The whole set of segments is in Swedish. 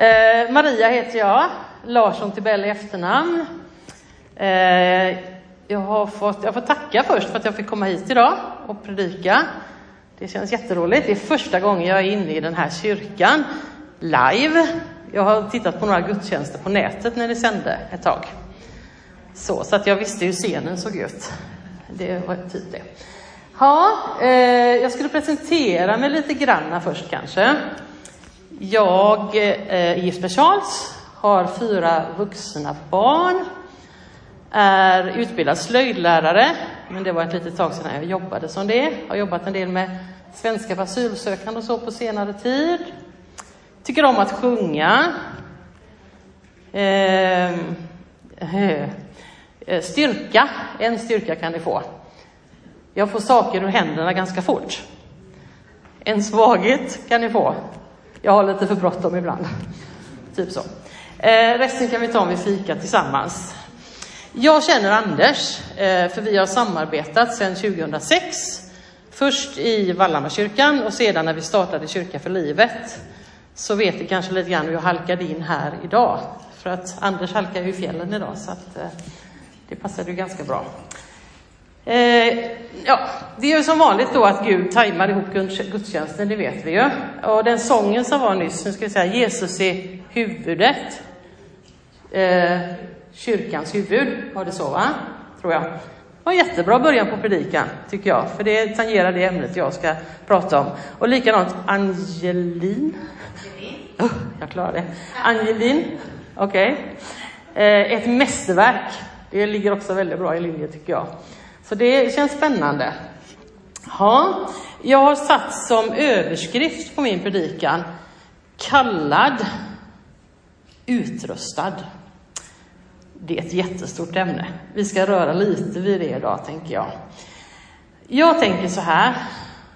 Eh, Maria heter jag, Larsson Tibell i efternamn. Eh, jag, har fått, jag får tacka först för att jag fick komma hit idag och predika. Det känns jätteroligt. Det är första gången jag är inne i den här kyrkan live. Jag har tittat på några gudstjänster på nätet när det sände ett tag. Så, så att jag visste hur scenen såg ut. Det var typ det. Ja, eh, jag skulle presentera mig lite granna först kanske. Jag eh, är gift med Charles, har fyra vuxna barn, är utbildad slöjdlärare, men det var ett litet tag sedan jag jobbade som det. Har jobbat en del med svenska för asylsökande och så på senare tid. Tycker om att sjunga. Ehm, eh, styrka, en styrka kan ni få. Jag får saker ur händerna ganska fort. En svaghet kan ni få. Jag har lite för bråttom ibland. Typ så. Eh, resten kan vi ta om vi fikar tillsammans. Jag känner Anders, eh, för vi har samarbetat sedan 2006. Först i Vallhammarkyrkan och sedan när vi startade Kyrka för livet. Så vet ni kanske lite grann hur jag halkade in här idag. För att Anders halkar ju i fjällen idag, så att eh, det passade ju ganska bra. Eh, ja, det är ju som vanligt då att Gud tajmar ihop gudstjänsten, det vet vi ju. Och den sången som var nyss, nu ska vi säga Jesus är huvudet. Eh, kyrkans huvud, var det så va? Tror jag. Det var en jättebra början på predikan, tycker jag, för det tangerar det ämnet jag ska prata om. Och likadant Angelin. Oh, jag klarar det. Angelin, okej. Okay. Eh, ett mästerverk. Det ligger också väldigt bra i linje, tycker jag. Så det känns spännande. Ja, jag har satt som överskrift på min predikan kallad, utrustad. Det är ett jättestort ämne. Vi ska röra lite vid det idag, tänker jag. Jag tänker så här.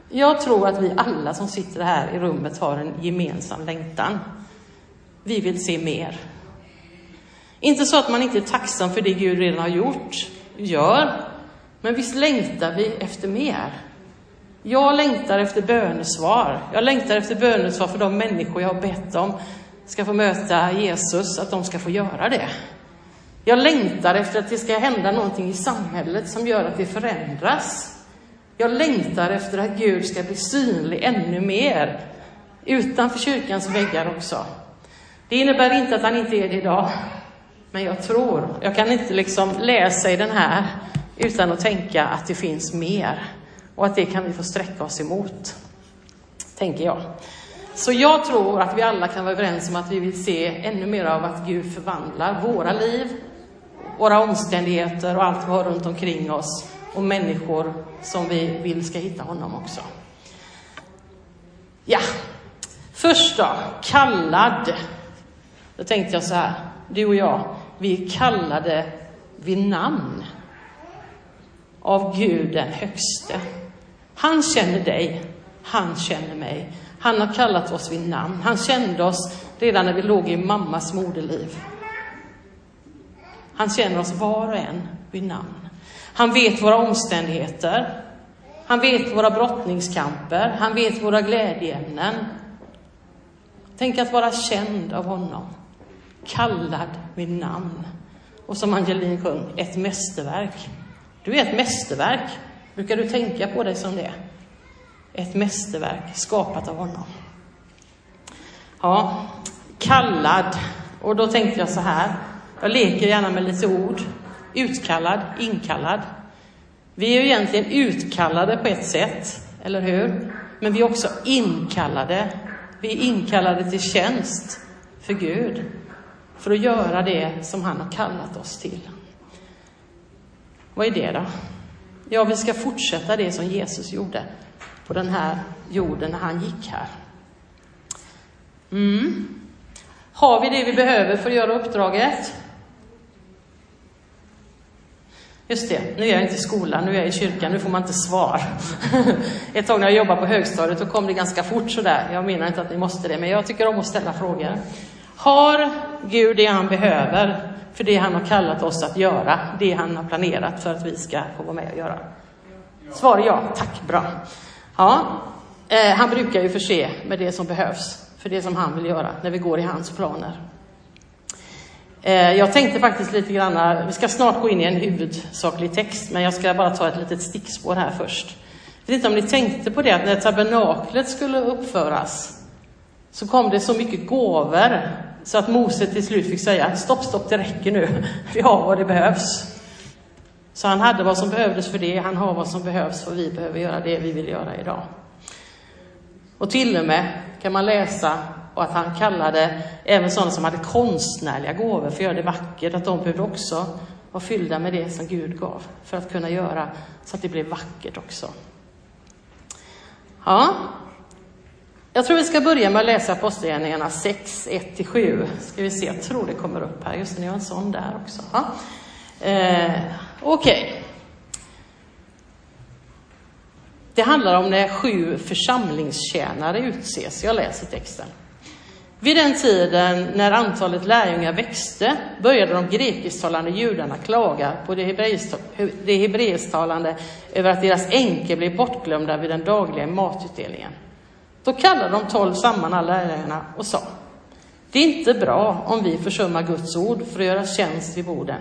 Jag tror att vi alla som sitter här i rummet har en gemensam längtan. Vi vill se mer. Inte så att man inte är tacksam för det Gud redan har gjort, gör, men visst längtar vi efter mer? Jag längtar efter bönesvar. Jag längtar efter bönesvar för de människor jag har bett om ska få möta Jesus, att de ska få göra det. Jag längtar efter att det ska hända någonting i samhället som gör att det förändras. Jag längtar efter att Gud ska bli synlig ännu mer, utanför kyrkans väggar också. Det innebär inte att han inte är det idag, men jag tror, jag kan inte liksom läsa i den här utan att tänka att det finns mer och att det kan vi få sträcka oss emot, tänker jag. Så jag tror att vi alla kan vara överens om att vi vill se ännu mer av att Gud förvandlar våra liv, våra omständigheter och allt vi har runt omkring oss och människor som vi vill ska hitta honom också. Ja, först då, kallad. Då tänkte jag så här, du och jag, vi är kallade vid namn av Gud den högste. Han känner dig, han känner mig. Han har kallat oss vid namn. Han kände oss redan när vi låg i mammas moderliv. Han känner oss var och en vid namn. Han vet våra omständigheter. Han vet våra brottningskamper. Han vet våra glädjeämnen. Tänk att vara känd av honom. Kallad vid namn. Och som Angelin sjöng, ett mästerverk. Du är ett mästerverk. Brukar du tänka på dig som det? Ett mästerverk skapat av honom. Ja, kallad. Och då tänkte jag så här. Jag leker gärna med lite ord. Utkallad, inkallad. Vi är ju egentligen utkallade på ett sätt, eller hur? Men vi är också inkallade. Vi är inkallade till tjänst för Gud, för att göra det som han har kallat oss till. Vad är det då? Ja, vi ska fortsätta det som Jesus gjorde på den här jorden när han gick här. Mm. Har vi det vi behöver för att göra uppdraget? Just det, nu är jag inte i skolan, nu är jag i kyrkan, nu får man inte svar. Ett tag när jag jobbade på högstadiet, då kom det ganska fort sådär. Jag menar inte att ni måste det, men jag tycker om att ställa frågor. Har Gud det han behöver för det han har kallat oss att göra, det han har planerat för att vi ska få vara med och göra? Svar ja, tack, bra. Ja, eh, han brukar ju förse med det som behövs för det som han vill göra när vi går i hans planer. Eh, jag tänkte faktiskt lite grann, vi ska snart gå in i en huvudsaklig text, men jag ska bara ta ett litet stickspår här först. Jag vet inte om ni tänkte på det att när tabernaklet skulle uppföras så kom det så mycket gåvor så att Mose till slut fick säga stopp, stopp, det räcker nu. Vi har vad det behövs. Så han hade vad som behövdes för det, han har vad som behövs för vi behöver göra det vi vill göra idag. Och till och med kan man läsa att han kallade även sådana som hade konstnärliga gåvor för att göra det vackert, att de behövde också vara fyllda med det som Gud gav för att kunna göra så att det blev vackert också. Ja, jag tror vi ska börja med att läsa Apostlagärningarna 6, 1-7. Ska vi se, jag tror det kommer upp här. Just det, ni har en sån där också. Ja. Eh, Okej. Okay. Det handlar om när sju församlingstjänare utses. Jag läser texten. Vid den tiden när antalet lärjungar växte började de grekisktalande judarna klaga på det hebreisktalande över att deras änkor blev bortglömda vid den dagliga matutdelningen. Då kallade de tolv samman alla lärjungarna och sa Det är inte bra om vi försummar Guds ord för att göra tjänst vid borden.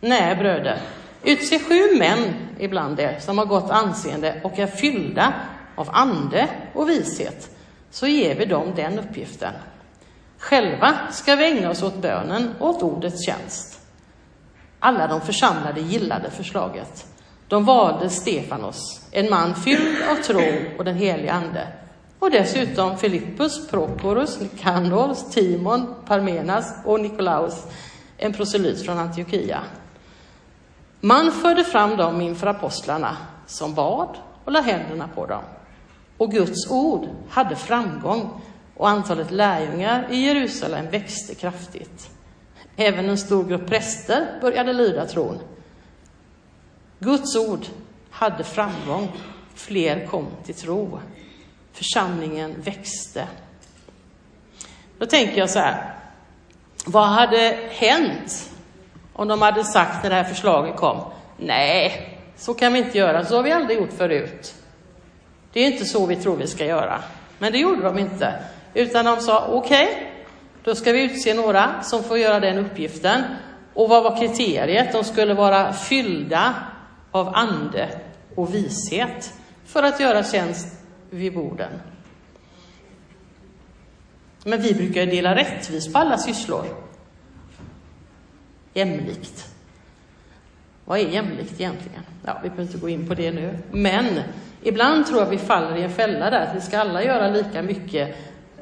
Nej, bröder, utse sju män ibland er som har gott anseende och är fyllda av ande och vishet, så ger vi dem den uppgiften. Själva ska vi ägna oss åt bönen och åt ordets tjänst. Alla de församlade gillade förslaget. De valde Stefanos, en man fylld av tro och den helige Ande, och dessutom Filippus, Prokorus, Nikandor, Timon, Parmenas och Nikolaus, en proselyt från Antiochia. Man förde fram dem inför apostlarna som bad och lade händerna på dem. Och Guds ord hade framgång och antalet lärjungar i Jerusalem växte kraftigt. Även en stor grupp präster började lyda tron. Guds ord hade framgång. Fler kom till tro. Församlingen växte. Då tänker jag så här, vad hade hänt om de hade sagt när det här förslaget kom, nej, så kan vi inte göra, så har vi aldrig gjort förut. Det är inte så vi tror vi ska göra. Men det gjorde de inte, utan de sa okej, okay, då ska vi utse några som får göra den uppgiften. Och vad var kriteriet? De skulle vara fyllda av ande och vishet för att göra tjänst vid borden. Men vi brukar dela rättvist på alla sysslor. Jämlikt. Vad är jämlikt egentligen? Ja, vi behöver inte gå in på det nu. Men ibland tror jag vi faller i en fälla där, att vi ska alla göra lika mycket,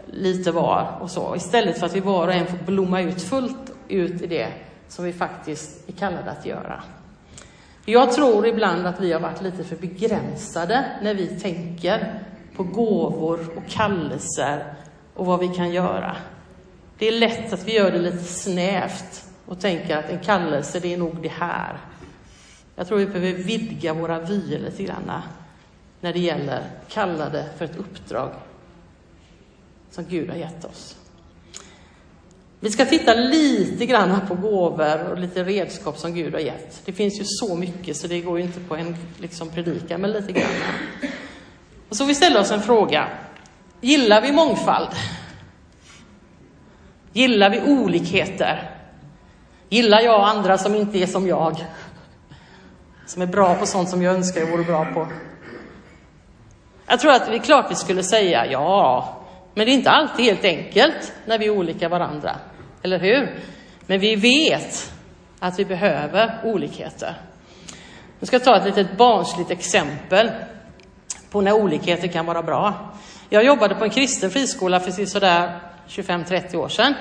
lite var och så, istället för att vi var och en får blomma ut fullt ut i det som vi faktiskt är kallade att göra. Jag tror ibland att vi har varit lite för begränsade när vi tänker på gåvor och kallelser och vad vi kan göra. Det är lätt att vi gör det lite snävt och tänker att en kallelse, det är nog det här. Jag tror vi behöver vidga våra vyer lite grann när det gäller kallade för ett uppdrag som Gud har gett oss. Vi ska titta lite grann på gåvor och lite redskap som Gud har gett. Det finns ju så mycket så det går ju inte på en liksom predika, men lite grann. Och så vi ställer oss en fråga. Gillar vi mångfald? Gillar vi olikheter? Gillar jag andra som inte är som jag? Som är bra på sånt som jag önskar jag vore bra på? Jag tror att det är klart vi skulle säga ja, men det är inte alltid helt enkelt när vi är olika varandra, eller hur? Men vi vet att vi behöver olikheter. Nu ska jag ta ett litet barnsligt exempel på när olikheter kan vara bra. Jag jobbade på en kristen friskola för sådär 25-30 år sedan.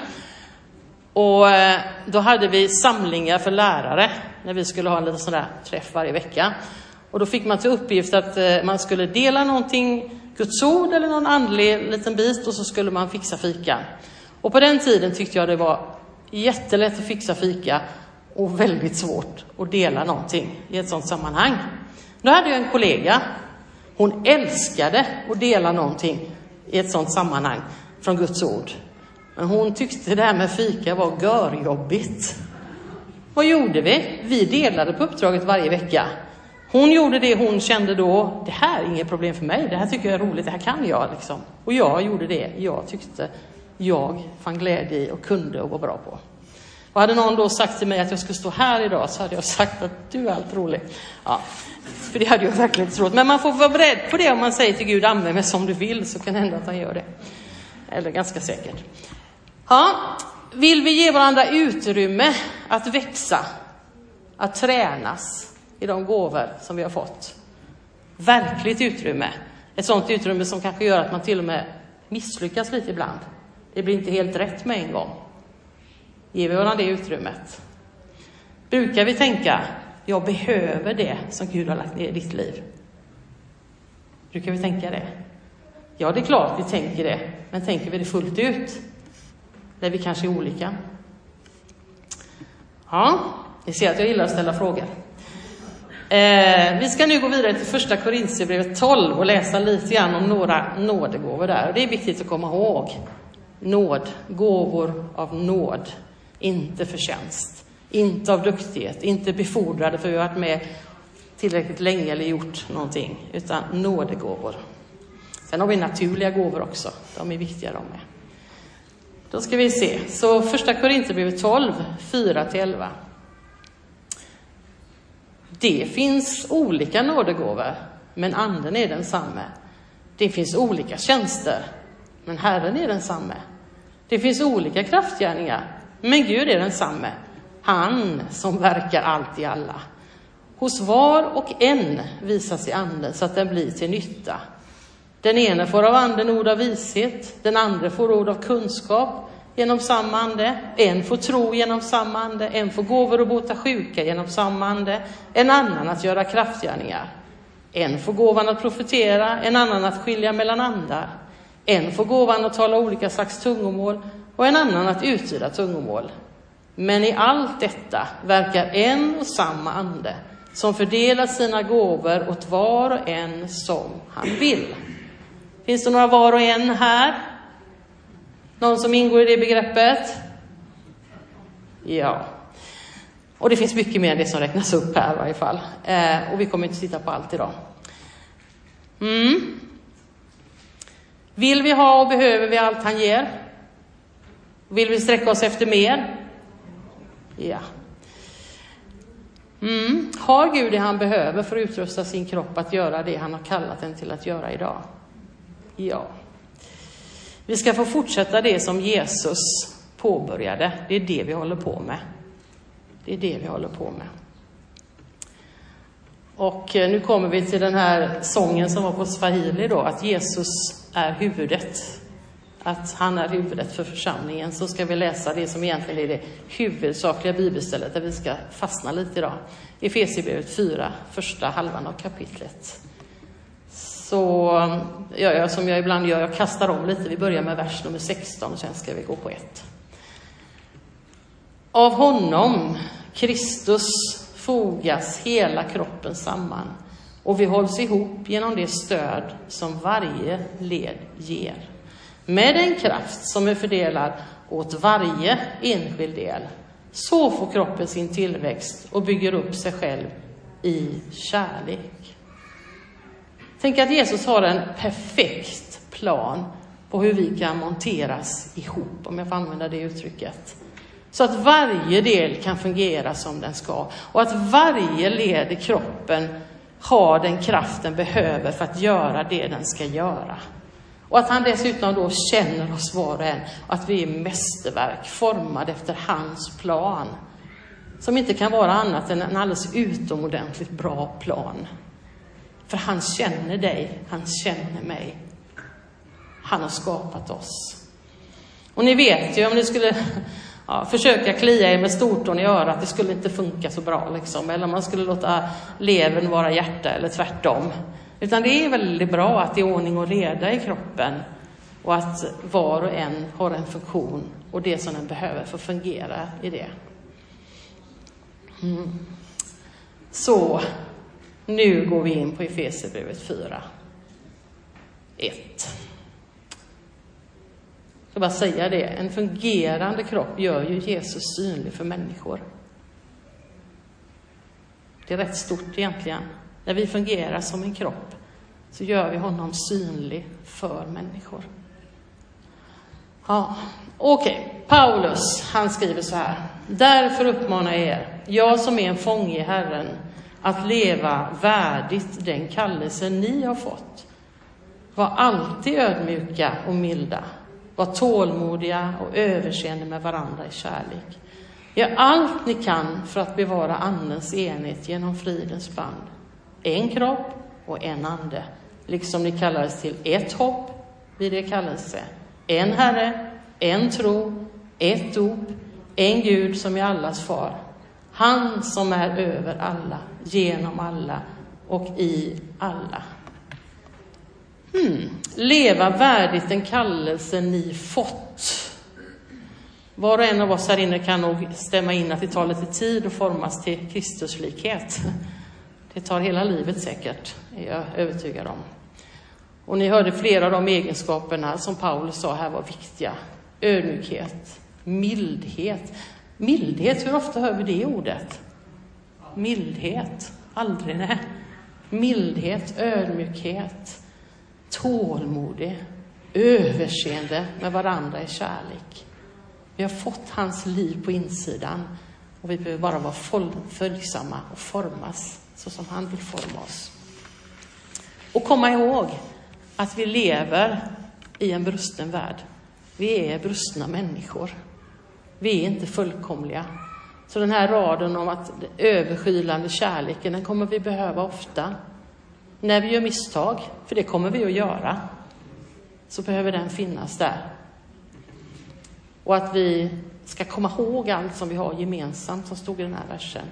Och eh, då hade vi samlingar för lärare när vi skulle ha en liten sån där träff varje vecka. Och då fick man till uppgift att eh, man skulle dela någonting, Guds ord eller någon andlig liten bit och så skulle man fixa fika. Och på den tiden tyckte jag det var jättelätt att fixa fika och väldigt svårt att dela någonting i ett sådant sammanhang. Då hade jag en kollega hon älskade att dela någonting i ett sådant sammanhang från Guds ord. Men hon tyckte det här med fika var görjobbigt. Vad gjorde vi? Vi delade på uppdraget varje vecka. Hon gjorde det hon kände då, det här är inget problem för mig, det här tycker jag är roligt, det här kan jag. Liksom. Och jag gjorde det jag tyckte jag fann glädje i och kunde och var bra på. Och hade någon då sagt till mig att jag skulle stå här idag så hade jag sagt att du är allt rolig. Ja, för det hade jag verkligen inte trott. Men man får vara beredd på det om man säger till Gud, använd mig som du vill, så kan det hända att han gör det. Eller ganska säkert. Ja, vill vi ge varandra utrymme att växa, att tränas i de gåvor som vi har fått? Verkligt utrymme. Ett sådant utrymme som kanske gör att man till och med misslyckas lite ibland. Det blir inte helt rätt med en gång. Ger vi varandra det utrymmet? Brukar vi tänka, jag behöver det som Gud har lagt ner i ditt liv? Brukar vi tänka det? Ja, det är klart vi tänker det, men tänker vi det fullt ut? Där vi kanske är olika? Ja, ni ser att jag gillar att ställa frågor. Eh, vi ska nu gå vidare till första Korintierbrevet 12 och läsa lite grann om några nådegåvor där. Och det är viktigt att komma ihåg. Nåd, gåvor av nåd, inte förtjänst, inte av duktighet, inte befordrade för att vi har varit med tillräckligt länge eller gjort någonting, utan nådegåvor. Sen har vi naturliga gåvor också, de är viktiga de med. Då ska vi se, så första Korinthierbrevet 12, 4-11. Det finns olika nådegåvor, men anden är densamme. Det finns olika tjänster, men Herren är densamme. Det finns olika kraftgärningar, men Gud är densamme. Han som verkar allt i alla. Hos var och en visas i anden så att den blir till nytta. Den ene får av anden ord av vishet, den andra får ord av kunskap genom samma ande, en får tro genom samma ande, en får gåvor att bota sjuka genom samma ande, en annan att göra kraftgärningar. En får gåvan att profetera, en annan att skilja mellan andar. En får gåvan att tala olika slags tungomål och en annan att uttyda tungomål. Men i allt detta verkar en och samma ande som fördelar sina gåvor åt var och en som han vill. Finns det några var och en här? Någon som ingår i det begreppet? Ja. Och det finns mycket mer än det som räknas upp här i varje fall. Eh, och vi kommer inte titta på allt idag. Mm. Vill vi ha och behöver vi allt han ger? Vill vi sträcka oss efter mer? Ja. Mm. Har Gud det han behöver för att utrusta sin kropp att göra det han har kallat den till att göra idag? Ja. Vi ska få fortsätta det som Jesus påbörjade. Det är det vi håller på med. Det är det vi håller på med. Och eh, nu kommer vi till den här sången som var på swahili då, att Jesus är huvudet. Att han är huvudet för församlingen. Så ska vi läsa det som egentligen är det huvudsakliga bibelstället där vi ska fastna lite idag. Efesierbrevet 4, första halvan av kapitlet. Så gör jag som jag ibland gör, jag kastar om lite. Vi börjar med vers nummer 16 och sen ska vi gå på ett. Av honom, Kristus, fogas hela kroppen samman och vi hålls ihop genom det stöd som varje led ger. Med den kraft som är fördelad åt varje enskild del. Så får kroppen sin tillväxt och bygger upp sig själv i kärlek. Tänk att Jesus har en perfekt plan på hur vi kan monteras ihop, om jag får använda det uttrycket. Så att varje del kan fungera som den ska och att varje led i kroppen har den kraft den behöver för att göra det den ska göra. Och att han dessutom då känner oss var och en, och att vi är mästerverk formade efter hans plan. Som inte kan vara annat än en alldeles utomordentligt bra plan. För han känner dig, han känner mig. Han har skapat oss. Och ni vet ju om ni skulle ja, försöka klia er med stortån i örat, det skulle inte funka så bra liksom. Eller om man skulle låta levern vara hjärta eller tvärtom. Utan det är väldigt bra att det är ordning och reda i kroppen och att var och en har en funktion och det som den behöver för att fungera i det. Mm. Så nu går vi in på Efesierbrevet 4. 1. Jag ska bara säga det, en fungerande kropp gör ju Jesus synlig för människor. Det är rätt stort egentligen när vi fungerar som en kropp, så gör vi honom synlig för människor. Ja, okej. Okay. Paulus, han skriver så här. Därför uppmanar jag er, jag som är en fånge i Herren, att leva värdigt den kallelse ni har fått. Var alltid ödmjuka och milda. Var tålmodiga och överseende med varandra i kärlek. Gör allt ni kan för att bevara Andens enhet genom fridens band. En kropp och en ande, liksom ni kallades till ett hopp vid er kallelse. En Herre, en tro, ett dop, en Gud som är allas far. Han som är över alla, genom alla och i alla. Hmm. Leva värdigt den kallelse ni fått. Var och en av oss här inne kan nog stämma in att det tar lite tid att formas till Kristuslikhet. Det tar hela livet säkert, är jag övertygad om. Och ni hörde flera av de egenskaperna som Paulus sa här var viktiga. Ödmjukhet, mildhet. Mildhet, hur ofta hör vi det ordet? Mildhet, aldrig nej. Mildhet, ödmjukhet, tålmodig, överseende med varandra i kärlek. Vi har fått hans liv på insidan och vi behöver bara vara följsamma och formas så som han vill forma oss. Och komma ihåg att vi lever i en brusten värld. Vi är brustna människor. Vi är inte fullkomliga. Så den här raden om att överskylande kärleken, den kommer vi behöva ofta. När vi gör misstag, för det kommer vi att göra, så behöver den finnas där. Och att vi ska komma ihåg allt som vi har gemensamt, som stod i den här versen.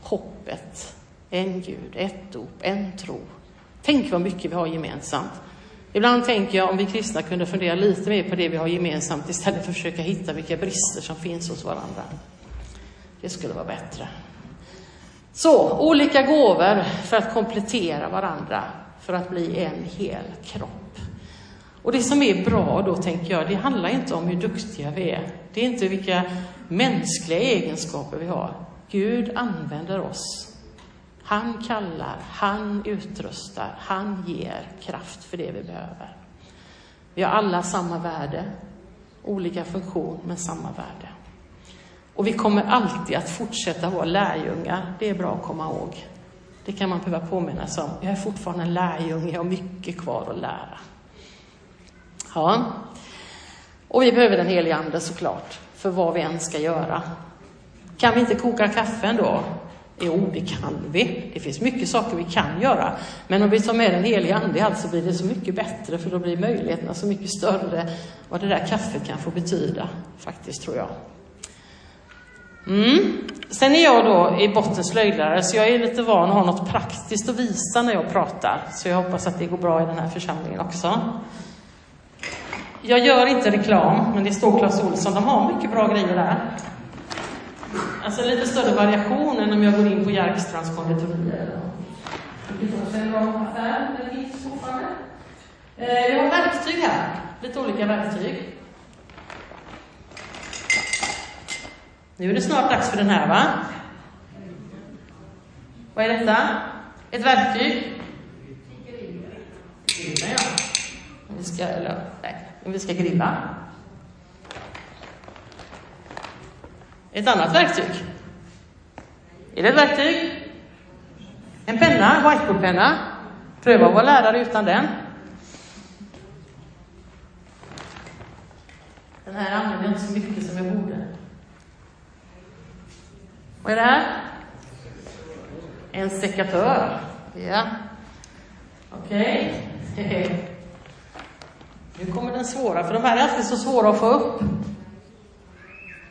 Hoppet, en Gud, ett dop, en tro. Tänk vad mycket vi har gemensamt. Ibland tänker jag om vi kristna kunde fundera lite mer på det vi har gemensamt istället för att försöka hitta vilka brister som finns hos varandra. Det skulle vara bättre. Så, olika gåvor för att komplettera varandra, för att bli en hel kropp. Och det som är bra då, tänker jag, det handlar inte om hur duktiga vi är. Det är inte vilka mänskliga egenskaper vi har. Gud använder oss han kallar, han utrustar, han ger kraft för det vi behöver. Vi har alla samma värde, olika funktion, men samma värde. Och vi kommer alltid att fortsätta vara lärjungar, det är bra att komma ihåg. Det kan man behöva påminna sig om. Jag är fortfarande en lärjunge, jag har mycket kvar att lära. Ja. Och vi behöver den helige Ande såklart, för vad vi än ska göra. Kan vi inte koka kaffe ändå? Jo, det kan vi. Det finns mycket saker vi kan göra. Men om vi tar med den heliga Ande i allt så blir det så mycket bättre, för då blir möjligheterna så mycket större vad det där kaffet kan få betyda, faktiskt, tror jag. Mm. Sen är jag då i botten slöjdlärare, så jag är lite van att ha något praktiskt att visa när jag pratar. Så jag hoppas att det går bra i den här församlingen också. Jag gör inte reklam, men det står Clas Ohlson. De har mycket bra grejer där. Alltså lite större variation än om jag går in på Järkstrands konditorier. Jag har verktyg här, lite olika verktyg. Nu är det snart dags för den här, va? Vad är detta? Ett verktyg? Grilla, ja. Vi ska, eller, nej, vi ska grilla. Ett annat verktyg. Är det ett verktyg? En penna, whiteboardpenna. Pröva att vara lärare utan den. Den här använder jag inte så mycket som jag borde. Vad är det här? En sekatör. Ja. Okej. Okay. Nu kommer den svåra, för de här är alltid så svåra att få upp.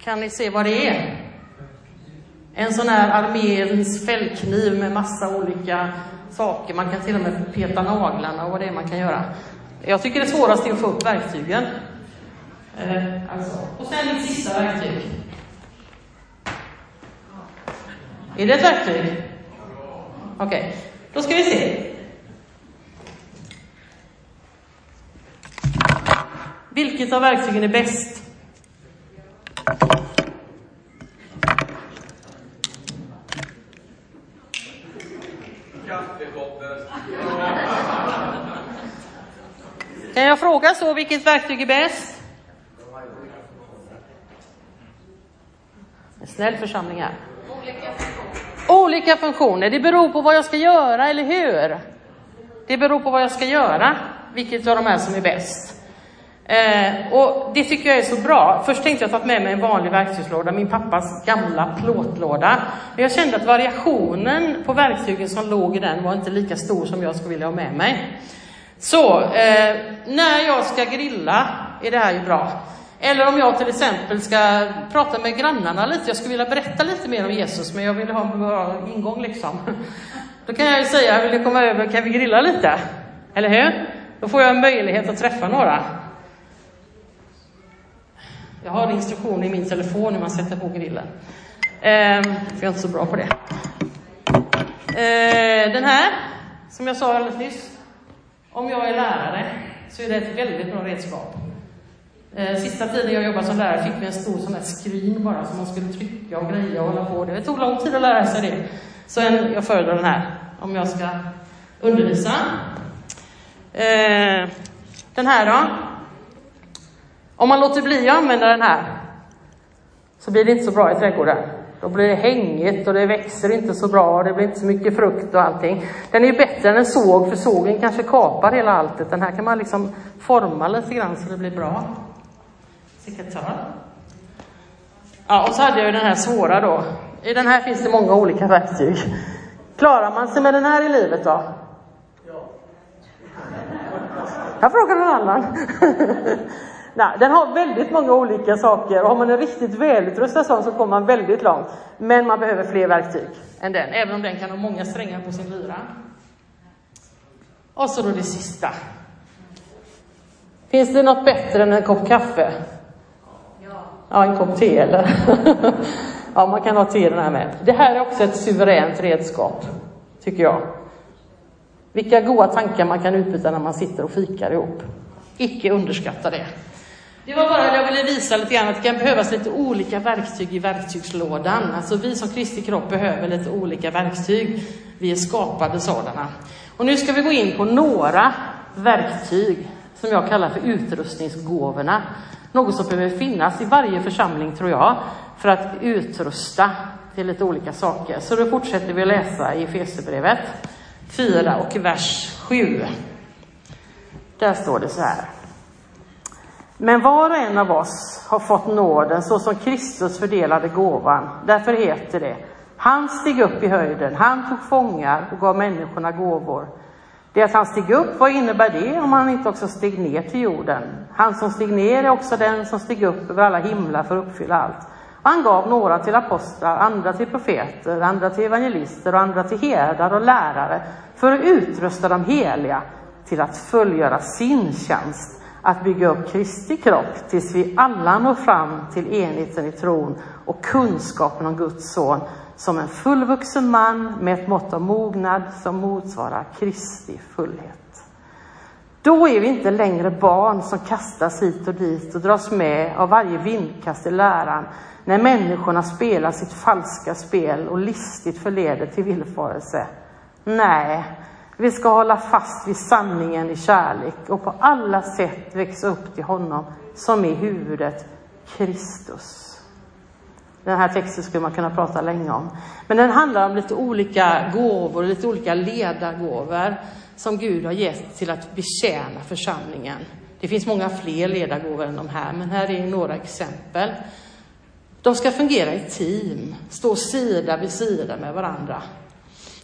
Kan ni se vad det är? En sån här arméns fällkniv med massa olika saker. Man kan till och med peta naglarna och vad det är man kan göra. Jag tycker det svåraste är att få upp verktygen. Eh, alltså. Och sen mitt sista verktyg. Är det ett verktyg? Okej, okay. då ska vi se. Vilket av verktygen är bäst? Kan jag fråga så, vilket verktyg är bäst? En snäll församling här. Olika funktioner. Det beror på vad jag ska göra, eller hur? Det beror på vad jag ska göra, vilket av de här som är bäst. Eh, och det tycker jag är så bra. Först tänkte jag ta med mig en vanlig verktygslåda, min pappas gamla plåtlåda. Men jag kände att variationen på verktygen som låg i den var inte lika stor som jag skulle vilja ha med mig. Så, eh, när jag ska grilla är det här ju bra. Eller om jag till exempel ska prata med grannarna lite, jag skulle vilja berätta lite mer om Jesus, men jag vill ha en bra ingång liksom. Då kan jag ju säga, vill du komma över, kan vi grilla lite? Eller hur? Då får jag en möjlighet att träffa några. Jag har instruktioner i min telefon hur man sätter på grillen. Ehm, för jag är inte så bra på det. Ehm, den här, som jag sa alldeles nyss. Om jag är lärare så är det ett väldigt bra redskap. Ehm, sista tiden jag jobbade som lärare fick vi en stor sån här skrin bara som man skulle trycka och greja och hålla på. Det tog lång tid att lära sig det. Så en, jag föredrar den här om jag ska undervisa. Ehm, den här då? Om man låter bli att använda den här så blir det inte så bra i trädgården. Då blir det hängigt och det växer inte så bra och det blir inte så mycket frukt och allting. Den är ju bättre än en såg för sågen kanske kapar hela alltet. Den här kan man liksom forma lite grann så det blir bra. Sekatör. Ja, och så hade jag ju den här svåra då. I den här finns det många olika verktyg. Klarar man sig med den här i livet då? Jag frågar någon annan. Nej, den har väldigt många olika saker och har man en riktigt välutrustad sån så kommer man väldigt långt. Men man behöver fler verktyg än den, även om den kan ha många strängar på sin lyra. Och så då det sista. Finns det något bättre än en kopp kaffe? Ja. Ja, en kopp te eller? ja, man kan ha te den här med. Det här är också ett suveränt redskap, tycker jag. Vilka goda tankar man kan utbyta när man sitter och fikar ihop. Icke underskatta det. Det var bara det jag ville visa lite grann att det kan behövas lite olika verktyg i verktygslådan. Alltså vi som Kristi kropp behöver lite olika verktyg. Vi är skapade sådana. Och nu ska vi gå in på några verktyg som jag kallar för utrustningsgåvorna. Något som behöver finnas i varje församling, tror jag, för att utrusta till lite olika saker. Så då fortsätter vi att läsa i Efesierbrevet 4 och vers 7. Där står det så här. Men var och en av oss har fått nåden så som Kristus fördelade gåvan. Därför heter det, han steg upp i höjden, han tog fångar och gav människorna gåvor. Det att han steg upp, vad innebär det om han inte också steg ner till jorden? Han som steg ner är också den som steg upp över alla himlar för att uppfylla allt. Och han gav några till apostlar, andra till profeter, andra till evangelister och andra till herdar och lärare för att utrusta de heliga till att fullgöra sin tjänst att bygga upp Kristi kropp tills vi alla når fram till enheten i tron och kunskapen om Guds son som en fullvuxen man med ett mått av mognad som motsvarar Kristi fullhet. Då är vi inte längre barn som kastas hit och dit och dras med av varje vindkast i läran när människorna spelar sitt falska spel och listigt förleder till villfarelse. Nej, vi ska hålla fast vid sanningen i kärlek och på alla sätt växa upp till honom som är huvudet, Kristus. Den här texten skulle man kunna prata länge om. Men den handlar om lite olika gåvor, lite olika ledargåvor som Gud har gett till att betjäna församlingen. Det finns många fler ledargåvor än de här, men här är några exempel. De ska fungera i team, stå sida vid sida med varandra.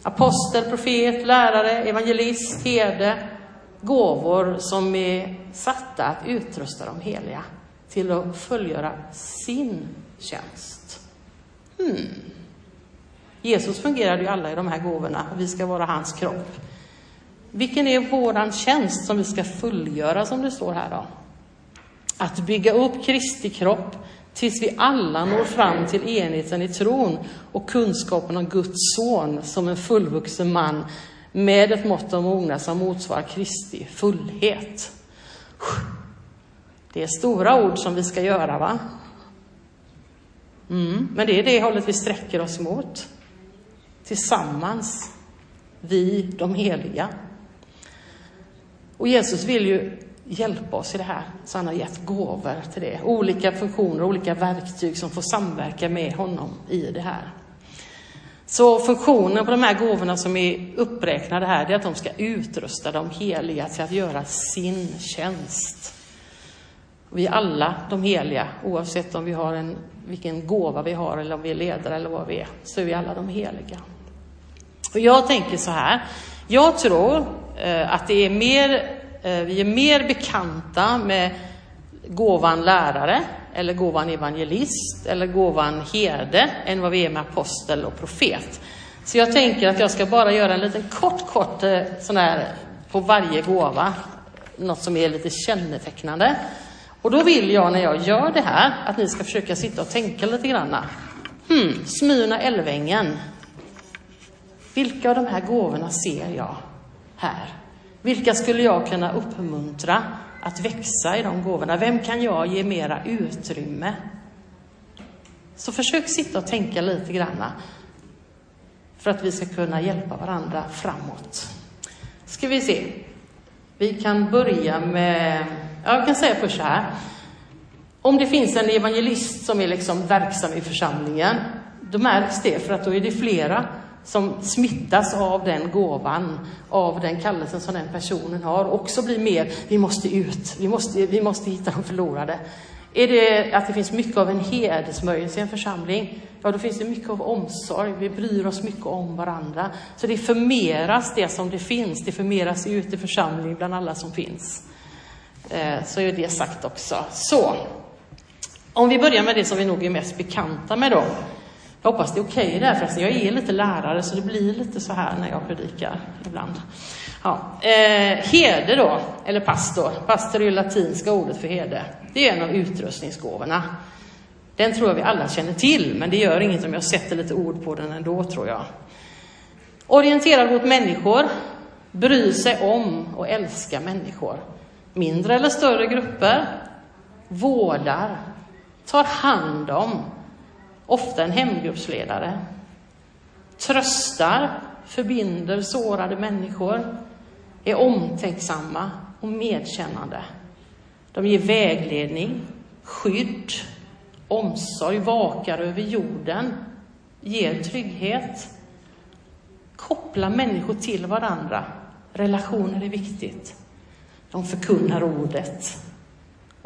Apostel, profet, lärare, evangelist, herde. Gåvor som är satta att utrusta de heliga till att fullgöra sin tjänst. Hmm. Jesus fungerade ju alla i de här gåvorna och vi ska vara hans kropp. Vilken är våran tjänst som vi ska fullgöra som det står här då? Att bygga upp Kristi kropp tills vi alla når fram till enheten i tron och kunskapen om Guds son som en fullvuxen man med ett mått av mognad som motsvarar Kristi fullhet. Det är stora ord som vi ska göra, va? Mm, men det är det hållet vi sträcker oss mot. Tillsammans, vi de heliga. Och Jesus vill ju hjälpa oss i det här. Så han har gett gåvor till det. Olika funktioner, olika verktyg som får samverka med honom i det här. Så funktionen på de här gåvorna som är uppräknade här, det är att de ska utrusta de heliga till att göra sin tjänst. Vi är alla de heliga, oavsett om vi har en, vilken gåva vi har eller om vi är ledare eller vad vi är, så är vi alla de heliga. Och jag tänker så här, jag tror eh, att det är mer, Eh, vi är mer bekanta med gåvan lärare eller gåvan evangelist eller gåvan herde än vad vi är med apostel och profet. Så jag tänker att jag ska bara göra en liten kort, kort eh, sån här på varje gåva, något som är lite kännetecknande. Och då vill jag när jag gör det här att ni ska försöka sitta och tänka lite grann. Hmm, Smyrna Älvängen. Vilka av de här gåvorna ser jag här? Vilka skulle jag kunna uppmuntra att växa i de gåvorna? Vem kan jag ge mera utrymme? Så försök sitta och tänka lite grann för att vi ska kunna hjälpa varandra framåt. Ska vi se. Vi kan börja med, ja, jag kan säga först så här. Om det finns en evangelist som är liksom verksam i församlingen, då märks det för att då är det flera som smittas av den gåvan, av den kallelsen som den personen har, också blir mer, vi måste ut, vi måste, vi måste hitta de förlorade. Är det att det finns mycket av en hedersmöjelse i en församling, ja då finns det mycket av omsorg, vi bryr oss mycket om varandra. Så det förmeras det som det finns, det förmeras ut i församlingen bland alla som finns. Eh, så är det sagt också. Så, om vi börjar med det som vi nog är mest bekanta med då, jag hoppas det är okej okay där förresten. Jag är lite lärare så det blir lite så här när jag predikar ibland. Ja. Eh, herde då, eller pastor. Pastor är ju latinska ordet för herde. Det är en av utrustningsgåvorna. Den tror jag vi alla känner till, men det gör inget om jag sätter lite ord på den ändå, tror jag. Orienterad mot människor, bryr sig om och älskar människor. Mindre eller större grupper, vårdar, tar hand om, ofta en hemgruppsledare. Tröstar, förbinder sårade människor, är omtänksamma och medkännande. De ger vägledning, skydd, omsorg, vakar över jorden, ger trygghet, kopplar människor till varandra. Relationer är viktigt. De förkunnar ordet,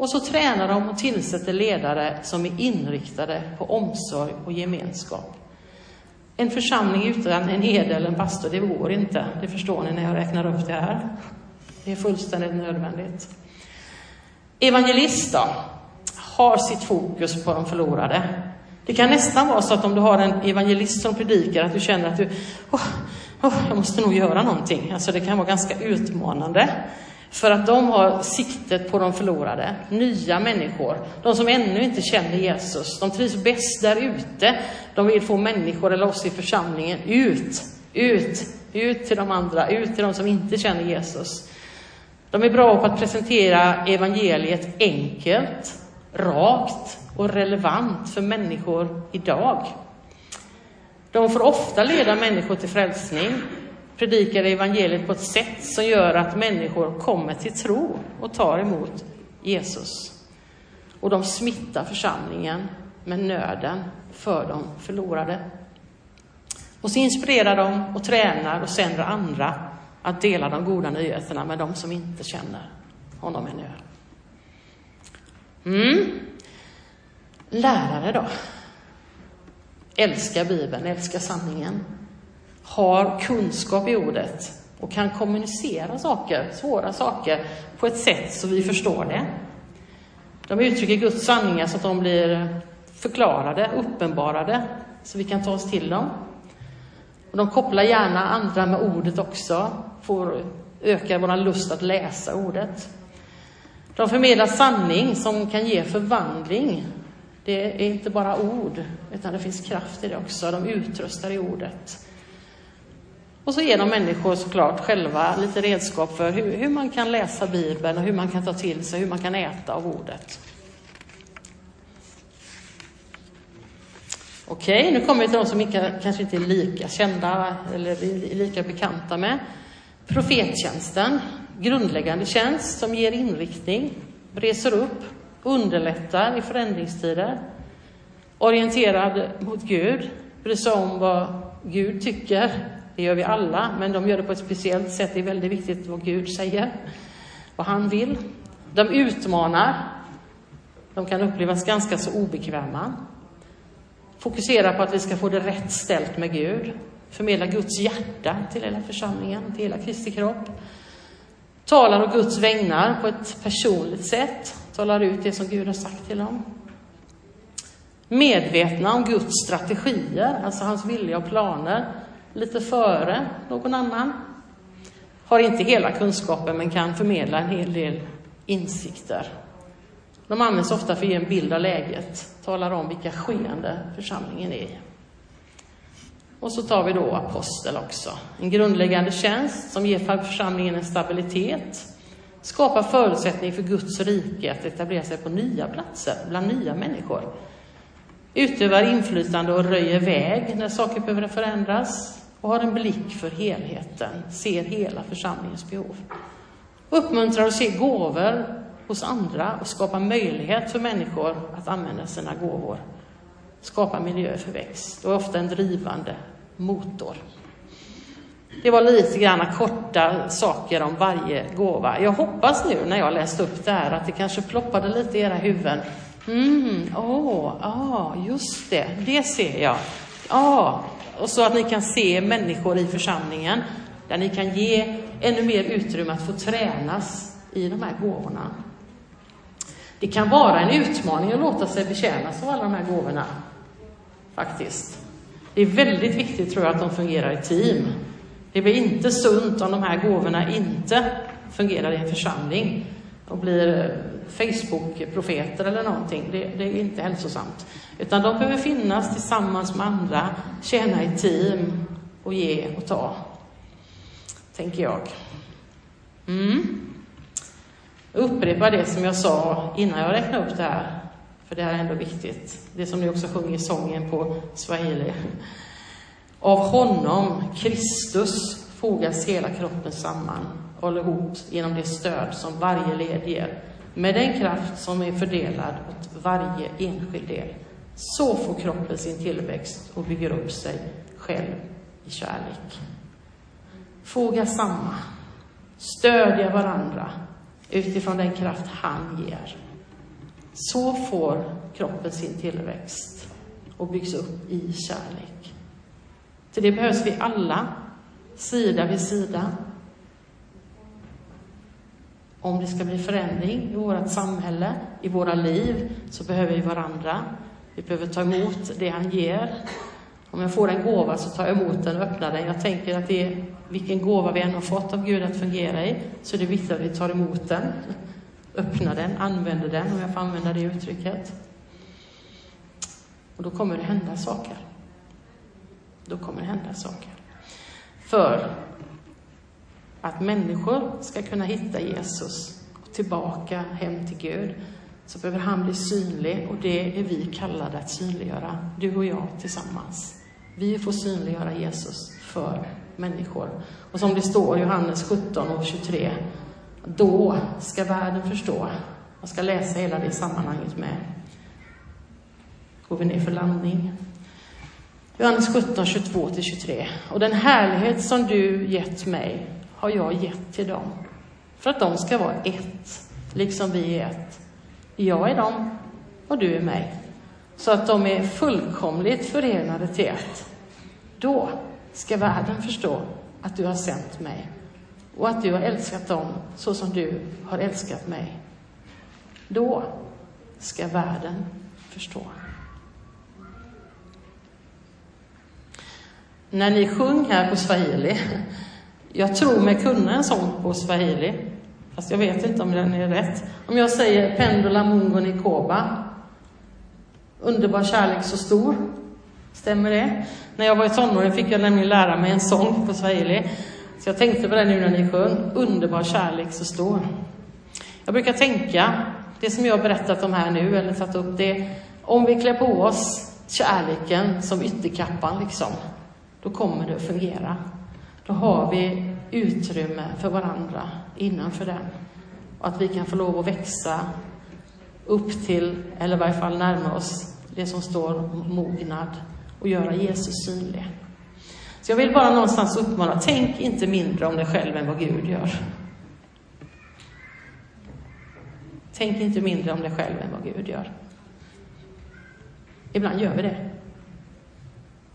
och så tränar de och tillsätter ledare som är inriktade på omsorg och gemenskap. En församling utan en herde eller en pastor, det går inte. Det förstår ni när jag räknar upp det här. Det är fullständigt nödvändigt. Evangelist då, har sitt fokus på de förlorade. Det kan nästan vara så att om du har en evangelist som predikar, att du känner att du, oh, oh, jag måste nog göra någonting. Alltså det kan vara ganska utmanande. För att de har siktet på de förlorade, nya människor, de som ännu inte känner Jesus. De trivs bäst där ute. De vill få människor, eller oss i församlingen, ut, ut, ut till de andra, ut till de som inte känner Jesus. De är bra på att presentera evangeliet enkelt, rakt och relevant för människor idag. De får ofta leda människor till frälsning predikar evangeliet på ett sätt som gör att människor kommer till tro och tar emot Jesus. Och de smittar församlingen med nöden för de förlorade. Och så inspirerar de och tränar och sänder andra att dela de goda nyheterna med de som inte känner honom ännu. Mm. Lärare då? Älskar Bibeln, älskar sanningen har kunskap i ordet och kan kommunicera saker, svåra saker, på ett sätt så vi förstår det. De uttrycker Guds sanningar så att de blir förklarade, uppenbarade, så vi kan ta oss till dem. Och de kopplar gärna andra med ordet också, får öka vår lust att läsa ordet. De förmedlar sanning som kan ge förvandling. Det är inte bara ord, utan det finns kraft i det också. De utrustar i ordet. Och så ger de människor såklart själva lite redskap för hur, hur, man kan läsa Bibeln och hur man kan ta till sig, hur man kan äta av ordet. Okej, okay, nu kommer vi till de som inte, kanske inte är lika kända eller lika bekanta med. Profettjänsten, grundläggande tjänst som ger inriktning, reser upp, underlättar i förändringstider, orienterad mot Gud, bryr sig om vad Gud tycker. Det gör vi alla, men de gör det på ett speciellt sätt. Det är väldigt viktigt vad Gud säger, vad han vill. De utmanar. De kan upplevas ganska så obekväma. Fokuserar på att vi ska få det rätt ställt med Gud. Förmedla Guds hjärta till hela församlingen, till hela Kristi kropp. Talar å Guds vägnar på ett personligt sätt. Talar ut det som Gud har sagt till dem medvetna om Guds strategier, alltså hans vilja och planer, lite före någon annan. Har inte hela kunskapen men kan förmedla en hel del insikter. De används ofta för att ge en bild av läget, talar om vilka skeende församlingen är i. Och så tar vi då apostel också. En grundläggande tjänst som ger församlingen en stabilitet, skapar förutsättning för Guds rike att etablera sig på nya platser, bland nya människor utövar inflytande och röjer väg när saker behöver förändras och har en blick för helheten, ser hela församlingens behov. Uppmuntrar och ser gåvor hos andra och skapar möjlighet för människor att använda sina gåvor. Skapar miljö för växt och är ofta en drivande motor. Det var lite grann korta saker om varje gåva. Jag hoppas nu när jag läste upp det här att det kanske ploppade lite i era huvuden Mm, åh, oh, ah, just det, det ser jag. Ja, och så att ni kan se människor i församlingen där ni kan ge ännu mer utrymme att få tränas i de här gåvorna. Det kan vara en utmaning att låta sig betjänas av alla de här gåvorna, faktiskt. Det är väldigt viktigt, tror jag, att de fungerar i team. Det blir inte sunt om de här gåvorna inte fungerar i en församling och blir Facebook-profeter eller någonting. Det, det, är inte hälsosamt. Utan de behöver finnas tillsammans med andra, tjäna i team och ge och ta. Tänker jag. Mm. Jag upprepar det som jag sa innan jag räknade upp det här, för det här är ändå viktigt. Det som ni också sjunger i sången på swahili. Av honom, Kristus, fogas hela kroppen samman och håller ihop genom det stöd som varje led ger med den kraft som är fördelad åt varje enskild del. Så får kroppen sin tillväxt och bygger upp sig själv i kärlek. Foga samma, stödja varandra utifrån den kraft han ger. Så får kroppen sin tillväxt och byggs upp i kärlek. Till det behövs vi alla, sida vid sida, om det ska bli förändring i vårt samhälle, i våra liv, så behöver vi varandra. Vi behöver ta emot det han ger. Om jag får en gåva så tar jag emot den och öppnar den. Jag tänker att det är vilken gåva vi än har fått av Gud att fungera i, så det är viktigt att vi tar emot den, öppnar den, använder den, om jag får använda det uttrycket. Och då kommer det hända saker. Då kommer det hända saker. För att människor ska kunna hitta Jesus och tillbaka hem till Gud, så behöver han bli synlig och det är vi kallade att synliggöra, du och jag tillsammans. Vi får synliggöra Jesus för människor. Och som det står i Johannes 17 och 23, då ska världen förstå. Jag ska läsa hela det sammanhanget med. Går vi ner för landning. Johannes 17, 22 till 23. Och den härlighet som du gett mig har jag gett till dem. För att de ska vara ett, liksom vi är ett. Jag är dem och du är mig. Så att de är fullkomligt förenade till ett. Då ska världen förstå att du har sänt mig och att du har älskat dem så som du har älskat mig. Då ska världen förstå. När ni sjöng här på swahili jag tror mig kunna en sång på swahili, fast jag vet inte om den är rätt. Om jag säger Pendula Mungo Nikoba, underbar kärlek så stor, stämmer det? När jag var i tonåren fick jag nämligen lära mig en sång på swahili, så jag tänkte på den nu när ni sjöng, underbar kärlek så stor. Jag brukar tänka, det som jag har berättat om här nu, eller tagit upp det, om vi klär på oss kärleken som ytterkappan, liksom, då kommer det att fungera. Då har vi utrymme för varandra innanför den. Och att vi kan få lov att växa upp till, eller i varje fall närma oss, det som står mognad och göra Jesus synlig. Så jag vill bara någonstans uppmana, tänk inte mindre om dig själv än vad Gud gör. Tänk inte mindre om dig själv än vad Gud gör. Ibland gör vi det.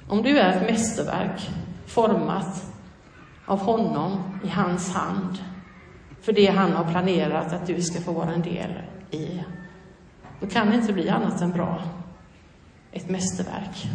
Om du är ett mästerverk format av honom i hans hand för det han har planerat att du ska få vara en del i, då kan det inte bli annat än bra. Ett mästerverk.